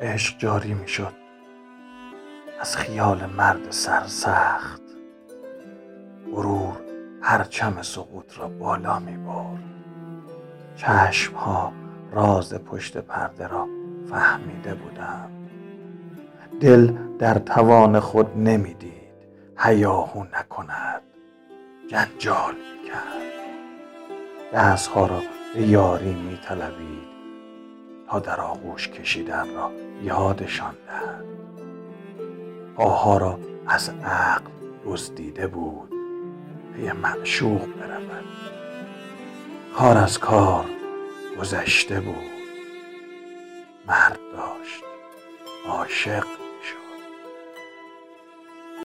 عشق جاری می‌شد. از خیال مرد سرسخت. غرور پرچم سقوط را بالا می برد چشم ها راز پشت پرده را فهمیده بودم دل در توان خود نمی‌دید. هیاهو نکند. جنجال می‌کرد. دستها را به یاری میطلبید. تا در آغوش کشیدن را یادشان دهد. پاها را از عقل دزدیده بود. پی معشوق برود. کار از کار گذشته بود. مرد داشت. عاشق